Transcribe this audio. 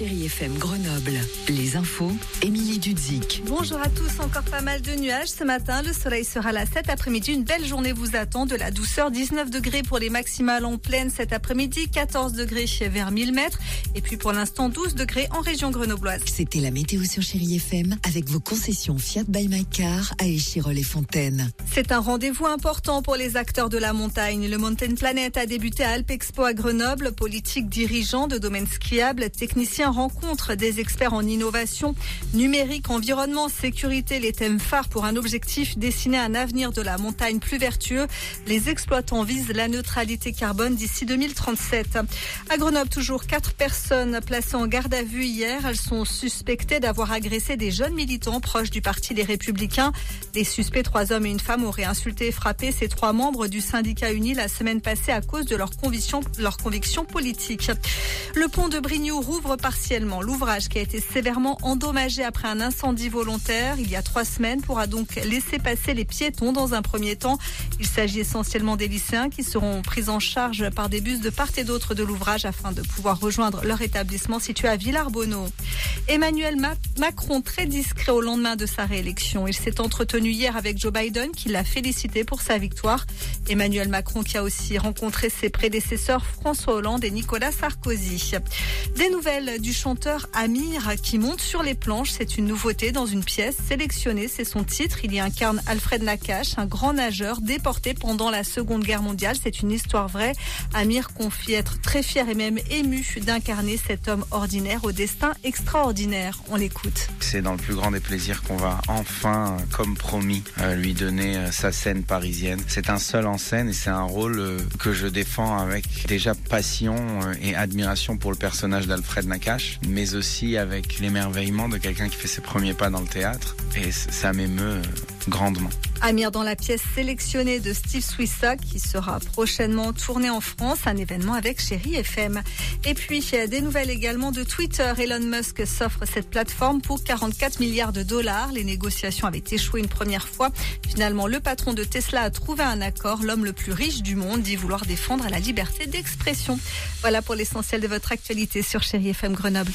Chérie FM Grenoble, les infos, Émilie Dudzik. Bonjour à tous, encore pas mal de nuages ce matin. Le soleil sera là cet après-midi. Une belle journée vous attend. De la douceur, 19 degrés pour les maximales en pleine cet après-midi, 14 degrés vers 1000 mètres. Et puis pour l'instant, 12 degrés en région grenobloise. C'était la météo sur Chérie FM avec vos concessions Fiat by My Car à Échirol et Fontaine. C'est un rendez-vous important pour les acteurs de la montagne. Le Mountain Planet a débuté à Alpexpo à Grenoble. Politique, dirigeants de domaines skiables, techniciens rencontrent des experts en innovation numérique, environnement, sécurité, les thèmes phares pour un objectif destiné à un avenir de la montagne plus vertueux. Les exploitants visent la neutralité carbone d'ici 2037. À Grenoble, toujours quatre personnes placées en garde à vue hier. Elles sont suspectées d'avoir agressé des jeunes militants proches du parti Les Républicains. Les suspects, trois hommes et une femme, auraient insulté et frappé ces trois membres du syndicat uni la semaine passée à cause de leurs convictions, leurs convictions politiques. Le pont de Brignoux rouvre partiellement. L'ouvrage qui a été sévèrement endommagé après un incendie volontaire il y a trois semaines pourra donc laisser passer les piétons dans un premier temps. Il s'agit essentiellement des lycéens qui seront pris en charge par des bus de part et d'autre de l'ouvrage afin de pouvoir rejoindre leur établissement situé à Villarbonneau. Emmanuel Ma- Macron, très discret au lendemain de sa réélection. Il s'est entretenu hier avec Joe Biden qui l'a félicité pour sa victoire. Emmanuel Macron qui a aussi rencontré ses prédécesseurs François Hollande et Nicolas Sarkozy. Des nouvelles du chanteur Amir qui monte sur les planches. C'est une nouveauté dans une pièce sélectionnée. C'est son titre. Il y incarne Alfred Nakache, un grand nageur déporté pendant la Seconde Guerre mondiale. C'est une histoire vraie. Amir confie être très fier et même ému d'incarner cet homme ordinaire au destin extraordinaire. On l'écoute. C'est dans le plus grand des plaisirs qu'on va enfin, comme promis, euh, lui donner euh, sa scène parisienne. C'est un seul en scène et c'est un rôle euh, que je défends avec déjà passion et admiration pour le personnage d'Alfred Nakache, mais aussi avec l'émerveillement de quelqu'un qui fait ses premiers pas dans le théâtre. Et ça m'émeut euh, grandement. Amir dans la pièce sélectionnée de Steve Swissa qui sera prochainement tournée en France, un événement avec Chéri FM. Et puis il y a des nouvelles également de Twitter. Elon Musk s'offre cette plateforme pour 44 milliards de dollars. Les négociations avaient échoué une première fois. Finalement, le patron de Tesla a trouvé un accord. L'homme le plus riche du monde dit vouloir défendre la liberté d'expression. Voilà pour l'essentiel de votre actualité sur Chéri FM Grenoble.